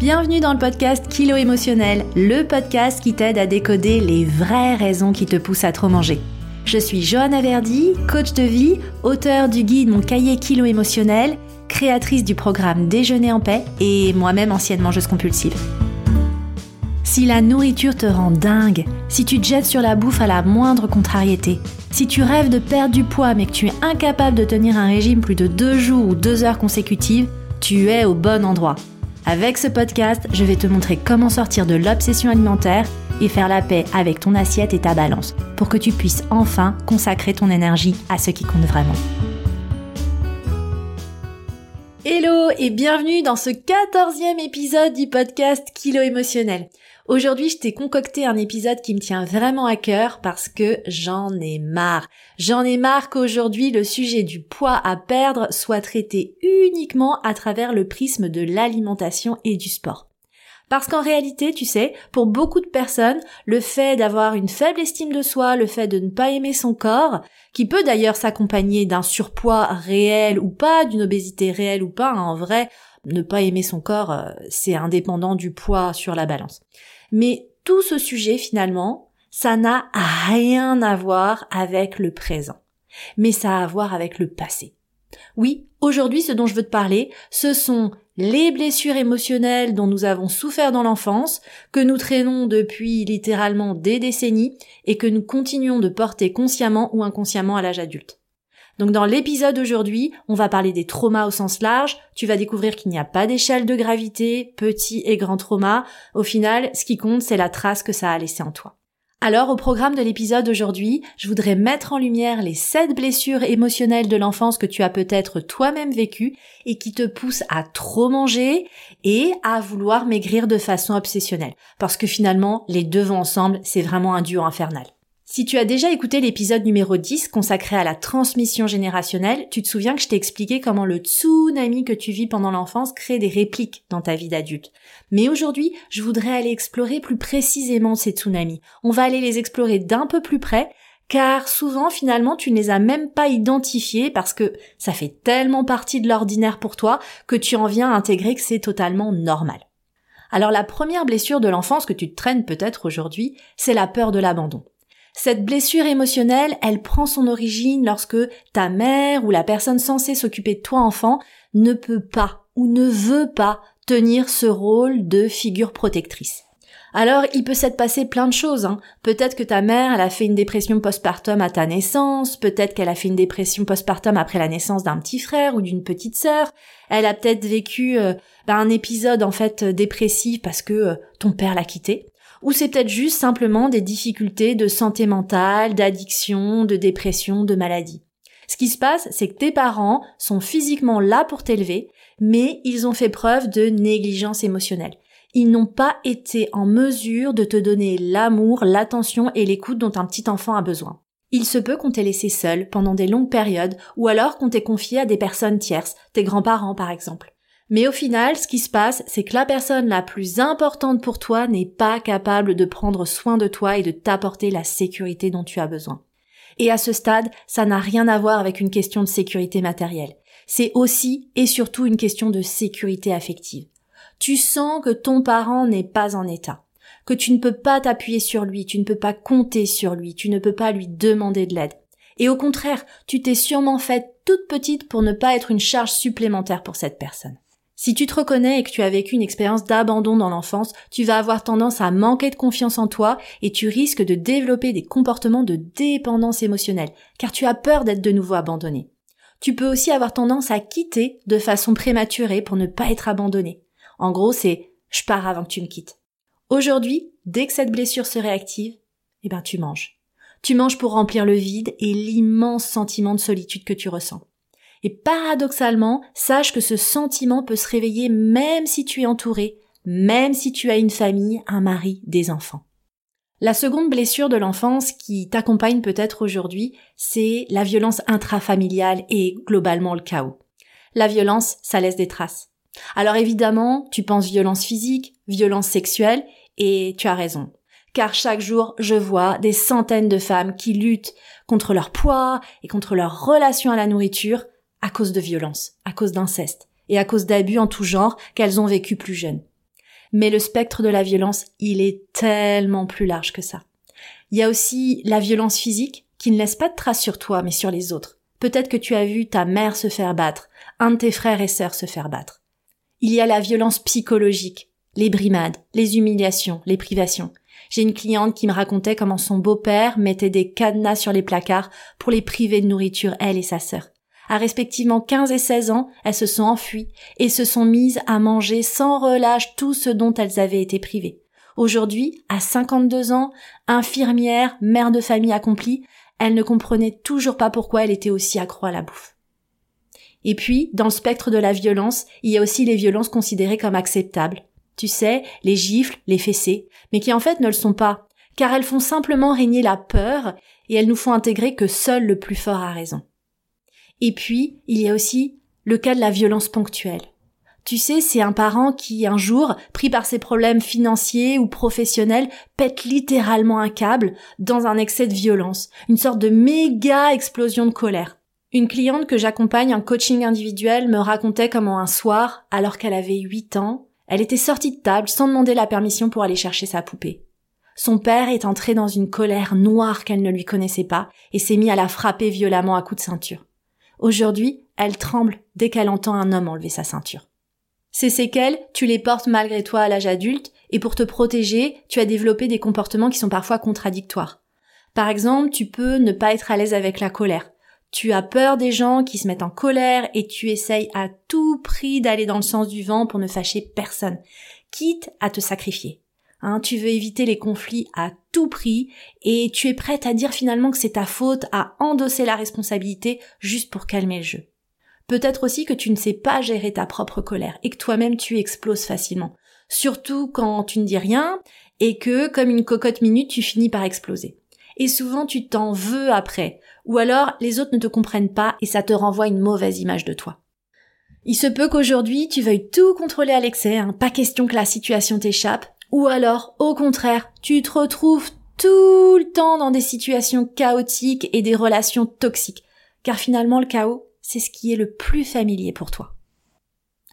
Bienvenue dans le podcast Kilo émotionnel, le podcast qui t'aide à décoder les vraies raisons qui te poussent à trop manger. Je suis Johanna Verdi, coach de vie, auteur du guide Mon cahier Kilo émotionnel, créatrice du programme Déjeuner en paix et moi-même ancienne mangeuse compulsive. Si la nourriture te rend dingue, si tu te jettes sur la bouffe à la moindre contrariété, si tu rêves de perdre du poids mais que tu es incapable de tenir un régime plus de deux jours ou deux heures consécutives, tu es au bon endroit. Avec ce podcast, je vais te montrer comment sortir de l'obsession alimentaire et faire la paix avec ton assiette et ta balance pour que tu puisses enfin consacrer ton énergie à ce qui compte vraiment. Et bienvenue dans ce quatorzième épisode du podcast Kilo émotionnel. Aujourd'hui, je t'ai concocté un épisode qui me tient vraiment à cœur parce que j'en ai marre. J'en ai marre qu'aujourd'hui le sujet du poids à perdre soit traité uniquement à travers le prisme de l'alimentation et du sport. Parce qu'en réalité, tu sais, pour beaucoup de personnes, le fait d'avoir une faible estime de soi, le fait de ne pas aimer son corps, qui peut d'ailleurs s'accompagner d'un surpoids réel ou pas, d'une obésité réelle ou pas, hein, en vrai, ne pas aimer son corps, euh, c'est indépendant du poids sur la balance. Mais tout ce sujet, finalement, ça n'a rien à voir avec le présent, mais ça a à voir avec le passé. Oui, aujourd'hui, ce dont je veux te parler, ce sont les blessures émotionnelles dont nous avons souffert dans l'enfance, que nous traînons depuis littéralement des décennies et que nous continuons de porter consciemment ou inconsciemment à l'âge adulte. Donc dans l'épisode d'aujourd'hui, on va parler des traumas au sens large. Tu vas découvrir qu'il n'y a pas d'échelle de gravité, petit et grand trauma. Au final, ce qui compte, c'est la trace que ça a laissé en toi. Alors, au programme de l'épisode d'aujourd'hui, je voudrais mettre en lumière les sept blessures émotionnelles de l'enfance que tu as peut-être toi-même vécues et qui te poussent à trop manger et à vouloir maigrir de façon obsessionnelle. Parce que finalement, les deux vont ensemble, c'est vraiment un duo infernal. Si tu as déjà écouté l'épisode numéro 10 consacré à la transmission générationnelle, tu te souviens que je t'ai expliqué comment le tsunami que tu vis pendant l'enfance crée des répliques dans ta vie d'adulte. Mais aujourd'hui, je voudrais aller explorer plus précisément ces tsunamis. On va aller les explorer d'un peu plus près, car souvent finalement tu ne les as même pas identifiés parce que ça fait tellement partie de l'ordinaire pour toi que tu en viens à intégrer que c'est totalement normal. Alors la première blessure de l'enfance que tu te traînes peut-être aujourd'hui, c'est la peur de l'abandon. Cette blessure émotionnelle, elle prend son origine lorsque ta mère ou la personne censée s'occuper de toi enfant ne peut pas ou ne veut pas tenir ce rôle de figure protectrice. Alors, il peut s'être passé plein de choses. Hein. Peut-être que ta mère, elle a fait une dépression postpartum à ta naissance, peut-être qu'elle a fait une dépression postpartum après la naissance d'un petit frère ou d'une petite sœur. Elle a peut-être vécu euh, ben, un épisode en fait dépressif parce que euh, ton père l'a quitté ou c'est peut-être juste simplement des difficultés de santé mentale, d'addiction, de dépression, de maladie. Ce qui se passe, c'est que tes parents sont physiquement là pour t'élever, mais ils ont fait preuve de négligence émotionnelle. Ils n'ont pas été en mesure de te donner l'amour, l'attention et l'écoute dont un petit enfant a besoin. Il se peut qu'on t'ait laissé seul pendant des longues périodes ou alors qu'on t'ait confié à des personnes tierces, tes grands-parents par exemple. Mais au final, ce qui se passe, c'est que la personne la plus importante pour toi n'est pas capable de prendre soin de toi et de t'apporter la sécurité dont tu as besoin. Et à ce stade, ça n'a rien à voir avec une question de sécurité matérielle. C'est aussi et surtout une question de sécurité affective. Tu sens que ton parent n'est pas en état, que tu ne peux pas t'appuyer sur lui, tu ne peux pas compter sur lui, tu ne peux pas lui demander de l'aide. Et au contraire, tu t'es sûrement faite toute petite pour ne pas être une charge supplémentaire pour cette personne. Si tu te reconnais et que tu as vécu une expérience d'abandon dans l'enfance, tu vas avoir tendance à manquer de confiance en toi et tu risques de développer des comportements de dépendance émotionnelle, car tu as peur d'être de nouveau abandonné. Tu peux aussi avoir tendance à quitter de façon prématurée pour ne pas être abandonné. En gros, c'est je pars avant que tu me quittes. Aujourd'hui, dès que cette blessure se réactive, eh ben tu manges. Tu manges pour remplir le vide et l'immense sentiment de solitude que tu ressens. Et paradoxalement, sache que ce sentiment peut se réveiller même si tu es entouré, même si tu as une famille, un mari, des enfants. La seconde blessure de l'enfance qui t'accompagne peut-être aujourd'hui, c'est la violence intrafamiliale et globalement le chaos. La violence, ça laisse des traces. Alors évidemment, tu penses violence physique, violence sexuelle, et tu as raison. Car chaque jour, je vois des centaines de femmes qui luttent contre leur poids et contre leur relation à la nourriture à cause de violences, à cause d'inceste et à cause d'abus en tout genre qu'elles ont vécu plus jeunes. Mais le spectre de la violence, il est tellement plus large que ça. Il y a aussi la violence physique qui ne laisse pas de traces sur toi mais sur les autres. Peut-être que tu as vu ta mère se faire battre, un de tes frères et sœurs se faire battre. Il y a la violence psychologique, les brimades, les humiliations, les privations. J'ai une cliente qui me racontait comment son beau-père mettait des cadenas sur les placards pour les priver de nourriture, elle et sa sœur. À respectivement 15 et 16 ans, elles se sont enfuies et se sont mises à manger sans relâche tout ce dont elles avaient été privées. Aujourd'hui, à 52 ans, infirmière, mère de famille accomplie, elle ne comprenait toujours pas pourquoi elle était aussi accro à la bouffe. Et puis, dans le spectre de la violence, il y a aussi les violences considérées comme acceptables. Tu sais, les gifles, les fessées, mais qui en fait ne le sont pas, car elles font simplement régner la peur et elles nous font intégrer que seul le plus fort a raison. Et puis, il y a aussi le cas de la violence ponctuelle. Tu sais, c'est un parent qui, un jour, pris par ses problèmes financiers ou professionnels, pète littéralement un câble dans un excès de violence, une sorte de méga explosion de colère. Une cliente que j'accompagne en coaching individuel me racontait comment un soir, alors qu'elle avait 8 ans, elle était sortie de table sans demander la permission pour aller chercher sa poupée. Son père est entré dans une colère noire qu'elle ne lui connaissait pas et s'est mis à la frapper violemment à coups de ceinture. Aujourd'hui, elle tremble dès qu'elle entend un homme enlever sa ceinture. Ces séquelles, tu les portes malgré toi à l'âge adulte, et pour te protéger, tu as développé des comportements qui sont parfois contradictoires. Par exemple, tu peux ne pas être à l'aise avec la colère. Tu as peur des gens qui se mettent en colère et tu essayes à tout prix d'aller dans le sens du vent pour ne fâcher personne, quitte à te sacrifier. Hein, tu veux éviter les conflits à tout prix et tu es prête à dire finalement que c'est ta faute, à endosser la responsabilité juste pour calmer le jeu. Peut-être aussi que tu ne sais pas gérer ta propre colère et que toi-même tu exploses facilement. Surtout quand tu ne dis rien et que, comme une cocotte minute, tu finis par exploser. Et souvent tu t'en veux après. Ou alors les autres ne te comprennent pas et ça te renvoie une mauvaise image de toi. Il se peut qu'aujourd'hui tu veuilles tout contrôler à l'excès, hein. pas question que la situation t'échappe, ou alors, au contraire, tu te retrouves tout le temps dans des situations chaotiques et des relations toxiques. Car finalement, le chaos, c'est ce qui est le plus familier pour toi.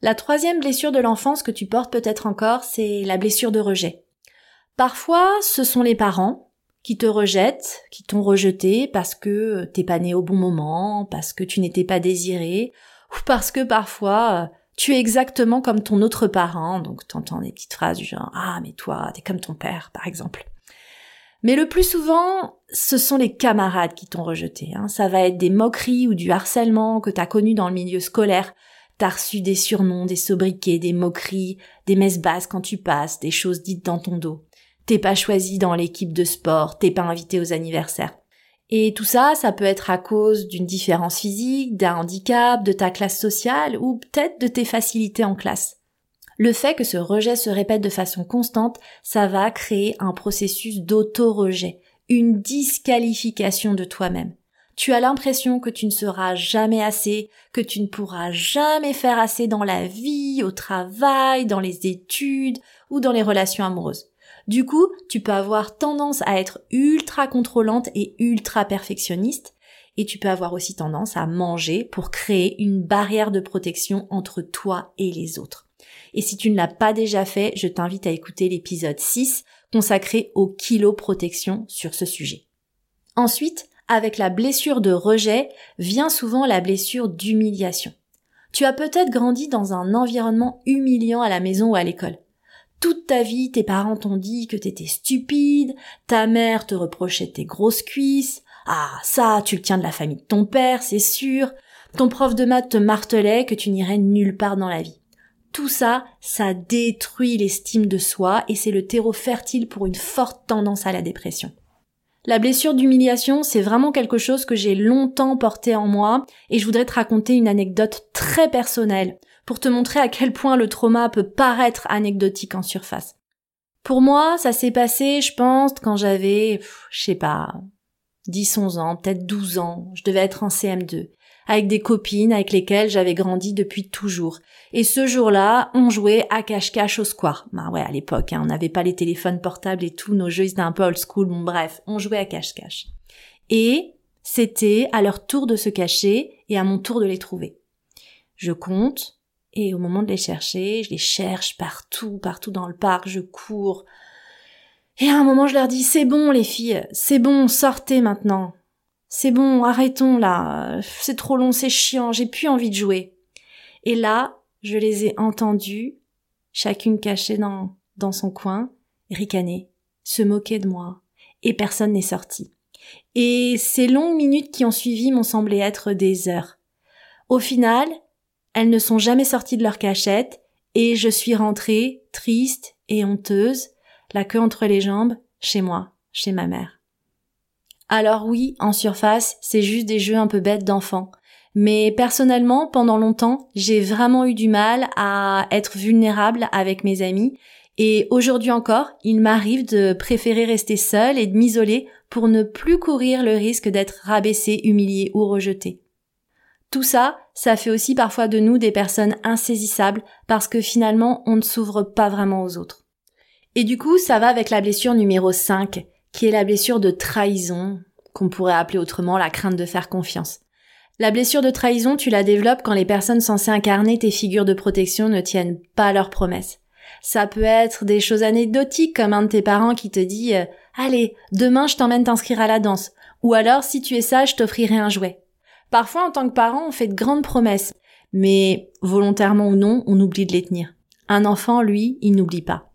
La troisième blessure de l'enfance que tu portes peut-être encore, c'est la blessure de rejet. Parfois, ce sont les parents qui te rejettent, qui t'ont rejeté parce que t'es pas né au bon moment, parce que tu n'étais pas désiré, ou parce que parfois tu es exactement comme ton autre parent, donc t'entends des petites phrases du genre ah mais toi t'es comme ton père par exemple. Mais le plus souvent, ce sont les camarades qui t'ont rejeté. Hein. Ça va être des moqueries ou du harcèlement que t'as connu dans le milieu scolaire. T'as reçu des surnoms, des sobriquets, des moqueries, des messes basses quand tu passes, des choses dites dans ton dos. T'es pas choisi dans l'équipe de sport, t'es pas invité aux anniversaires. Et tout ça, ça peut être à cause d'une différence physique, d'un handicap, de ta classe sociale ou peut-être de tes facilités en classe. Le fait que ce rejet se répète de façon constante, ça va créer un processus d'auto-rejet, une disqualification de toi-même. Tu as l'impression que tu ne seras jamais assez, que tu ne pourras jamais faire assez dans la vie, au travail, dans les études ou dans les relations amoureuses. Du coup, tu peux avoir tendance à être ultra contrôlante et ultra perfectionniste, et tu peux avoir aussi tendance à manger pour créer une barrière de protection entre toi et les autres. Et si tu ne l'as pas déjà fait, je t'invite à écouter l'épisode 6 consacré au kilo protection sur ce sujet. Ensuite, avec la blessure de rejet vient souvent la blessure d'humiliation. Tu as peut-être grandi dans un environnement humiliant à la maison ou à l'école. Toute ta vie, tes parents t'ont dit que t'étais stupide, ta mère te reprochait tes grosses cuisses, ah, ça, tu le tiens de la famille de ton père, c'est sûr, ton prof de maths te martelait que tu n'irais nulle part dans la vie. Tout ça, ça détruit l'estime de soi et c'est le terreau fertile pour une forte tendance à la dépression. La blessure d'humiliation, c'est vraiment quelque chose que j'ai longtemps porté en moi et je voudrais te raconter une anecdote très personnelle pour te montrer à quel point le trauma peut paraître anecdotique en surface. Pour moi, ça s'est passé, je pense, quand j'avais, je sais pas, 10, 11 ans, peut-être 12 ans, je devais être en CM2 avec des copines avec lesquelles j'avais grandi depuis toujours. Et ce jour-là, on jouait à cache-cache au square. Bah ouais, à l'époque, hein, on n'avait pas les téléphones portables et tout, nos jeux étaient un peu old school, bon bref, on jouait à cache-cache. Et c'était à leur tour de se cacher et à mon tour de les trouver. Je compte Et au moment de les chercher, je les cherche partout, partout dans le parc, je cours. Et à un moment, je leur dis, c'est bon les filles, c'est bon, sortez maintenant. C'est bon, arrêtons là, c'est trop long, c'est chiant, j'ai plus envie de jouer. Et là, je les ai entendues, chacune cachée dans, dans son coin, ricaner, se moquer de moi, et personne n'est sorti. Et ces longues minutes qui ont suivi m'ont semblé être des heures. Au final, elles ne sont jamais sorties de leur cachette, et je suis rentrée, triste et honteuse, la queue entre les jambes, chez moi, chez ma mère. Alors oui, en surface, c'est juste des jeux un peu bêtes d'enfants. Mais personnellement, pendant longtemps, j'ai vraiment eu du mal à être vulnérable avec mes amis. Et aujourd'hui encore, il m'arrive de préférer rester seule et de m'isoler pour ne plus courir le risque d'être rabaissée, humiliée ou rejetée. Tout ça, ça fait aussi parfois de nous des personnes insaisissables parce que finalement on ne s'ouvre pas vraiment aux autres. Et du coup, ça va avec la blessure numéro 5, qui est la blessure de trahison, qu'on pourrait appeler autrement la crainte de faire confiance. La blessure de trahison, tu la développes quand les personnes censées incarner tes figures de protection ne tiennent pas leurs promesses. Ça peut être des choses anecdotiques comme un de tes parents qui te dit euh, Allez, demain je t'emmène t'inscrire à la danse. Ou alors, si tu es sage, je t'offrirai un jouet. Parfois, en tant que parent, on fait de grandes promesses, mais volontairement ou non, on oublie de les tenir. Un enfant, lui, il n'oublie pas.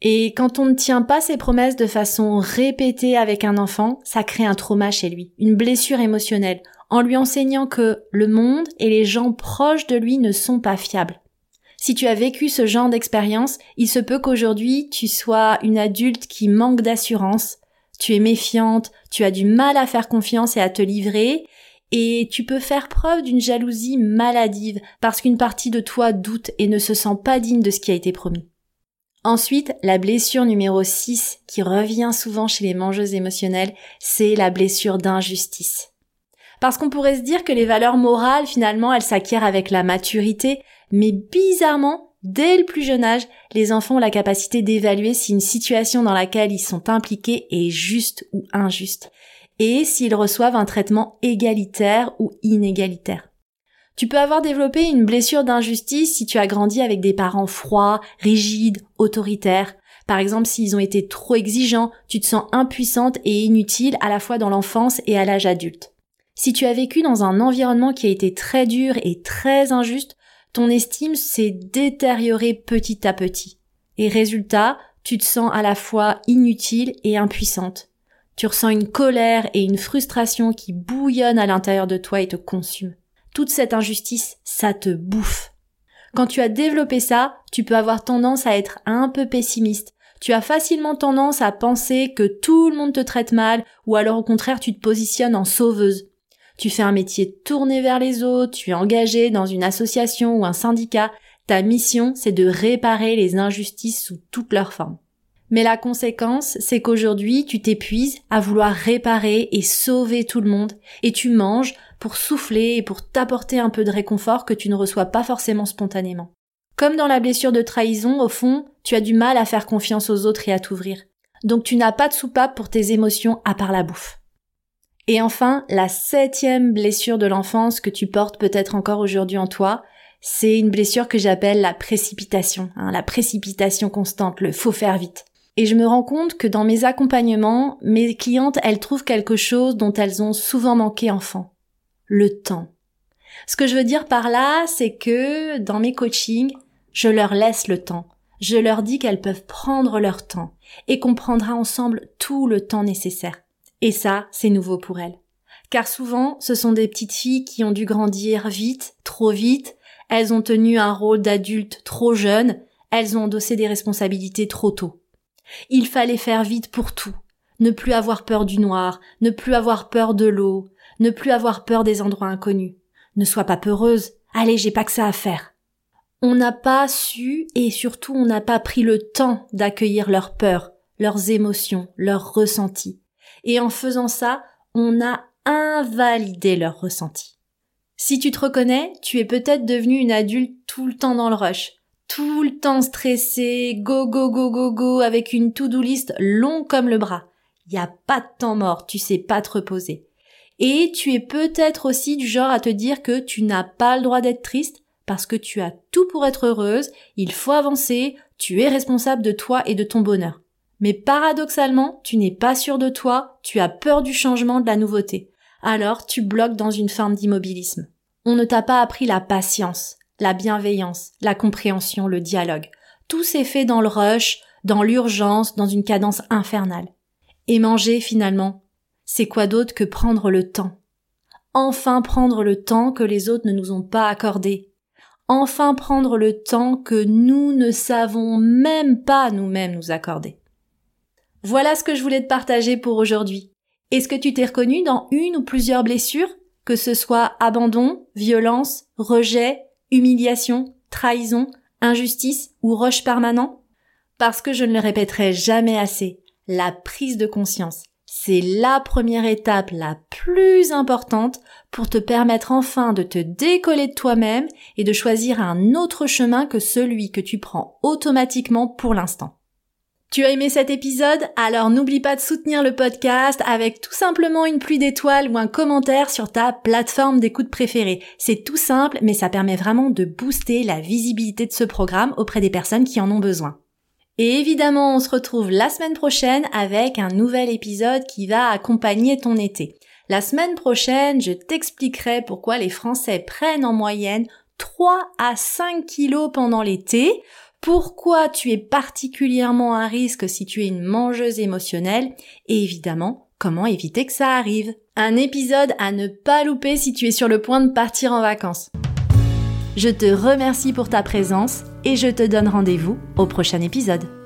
Et quand on ne tient pas ses promesses de façon répétée avec un enfant, ça crée un trauma chez lui, une blessure émotionnelle, en lui enseignant que le monde et les gens proches de lui ne sont pas fiables. Si tu as vécu ce genre d'expérience, il se peut qu'aujourd'hui tu sois une adulte qui manque d'assurance, tu es méfiante, tu as du mal à faire confiance et à te livrer, et tu peux faire preuve d'une jalousie maladive parce qu'une partie de toi doute et ne se sent pas digne de ce qui a été promis. Ensuite, la blessure numéro 6 qui revient souvent chez les mangeuses émotionnelles, c'est la blessure d'injustice. Parce qu'on pourrait se dire que les valeurs morales, finalement, elles s'acquièrent avec la maturité, mais bizarrement, dès le plus jeune âge, les enfants ont la capacité d'évaluer si une situation dans laquelle ils sont impliqués est juste ou injuste et s'ils reçoivent un traitement égalitaire ou inégalitaire. Tu peux avoir développé une blessure d'injustice si tu as grandi avec des parents froids, rigides, autoritaires. Par exemple, s'ils ont été trop exigeants, tu te sens impuissante et inutile à la fois dans l'enfance et à l'âge adulte. Si tu as vécu dans un environnement qui a été très dur et très injuste, ton estime s'est détériorée petit à petit. Et résultat, tu te sens à la fois inutile et impuissante. Tu ressens une colère et une frustration qui bouillonnent à l'intérieur de toi et te consument. Toute cette injustice, ça te bouffe. Quand tu as développé ça, tu peux avoir tendance à être un peu pessimiste. Tu as facilement tendance à penser que tout le monde te traite mal, ou alors au contraire tu te positionnes en sauveuse. Tu fais un métier tourné vers les autres, tu es engagé dans une association ou un syndicat, ta mission c'est de réparer les injustices sous toutes leurs formes. Mais la conséquence, c'est qu'aujourd'hui, tu t'épuises à vouloir réparer et sauver tout le monde, et tu manges pour souffler et pour t'apporter un peu de réconfort que tu ne reçois pas forcément spontanément. Comme dans la blessure de trahison, au fond, tu as du mal à faire confiance aux autres et à t'ouvrir. Donc tu n'as pas de soupape pour tes émotions à part la bouffe. Et enfin, la septième blessure de l'enfance que tu portes peut-être encore aujourd'hui en toi, c'est une blessure que j'appelle la précipitation, hein, la précipitation constante, le faut faire vite. Et je me rends compte que dans mes accompagnements, mes clientes, elles trouvent quelque chose dont elles ont souvent manqué enfant. Le temps. Ce que je veux dire par là, c'est que dans mes coachings, je leur laisse le temps. Je leur dis qu'elles peuvent prendre leur temps et qu'on prendra ensemble tout le temps nécessaire. Et ça, c'est nouveau pour elles. Car souvent, ce sont des petites filles qui ont dû grandir vite, trop vite, elles ont tenu un rôle d'adulte trop jeune, elles ont endossé des responsabilités trop tôt. Il fallait faire vite pour tout. Ne plus avoir peur du noir, ne plus avoir peur de l'eau, ne plus avoir peur des endroits inconnus. Ne sois pas peureuse. Allez, j'ai pas que ça à faire. On n'a pas su et surtout on n'a pas pris le temps d'accueillir leurs peurs, leurs émotions, leurs ressentis. Et en faisant ça, on a invalidé leurs ressentis. Si tu te reconnais, tu es peut-être devenu une adulte tout le temps dans le rush, tout le temps stressé, go go go go go, avec une to-do list long comme le bras. N'y a pas de temps mort, tu sais pas te reposer. Et tu es peut-être aussi du genre à te dire que tu n'as pas le droit d'être triste parce que tu as tout pour être heureuse, il faut avancer, tu es responsable de toi et de ton bonheur. Mais paradoxalement, tu n'es pas sûr de toi, tu as peur du changement, de la nouveauté. Alors tu bloques dans une forme d'immobilisme. On ne t'a pas appris la patience, la bienveillance, la compréhension, le dialogue. Tout s'est fait dans le rush, dans l'urgence, dans une cadence infernale. Et manger, finalement, c'est quoi d'autre que prendre le temps? Enfin prendre le temps que les autres ne nous ont pas accordé. Enfin prendre le temps que nous ne savons même pas nous-mêmes nous accorder. Voilà ce que je voulais te partager pour aujourd'hui. Est-ce que tu t'es reconnu dans une ou plusieurs blessures, que ce soit abandon, violence, rejet, humiliation, trahison, injustice ou rush permanent? Parce que je ne le répéterai jamais assez, la prise de conscience, c'est la première étape la plus importante pour te permettre enfin de te décoller de toi-même et de choisir un autre chemin que celui que tu prends automatiquement pour l'instant. Tu as aimé cet épisode? Alors n'oublie pas de soutenir le podcast avec tout simplement une pluie d'étoiles ou un commentaire sur ta plateforme d'écoute préférée. C'est tout simple, mais ça permet vraiment de booster la visibilité de ce programme auprès des personnes qui en ont besoin. Et évidemment, on se retrouve la semaine prochaine avec un nouvel épisode qui va accompagner ton été. La semaine prochaine, je t'expliquerai pourquoi les Français prennent en moyenne 3 à 5 kilos pendant l'été, pourquoi tu es particulièrement à risque si tu es une mangeuse émotionnelle et évidemment comment éviter que ça arrive. Un épisode à ne pas louper si tu es sur le point de partir en vacances. Je te remercie pour ta présence et je te donne rendez-vous au prochain épisode.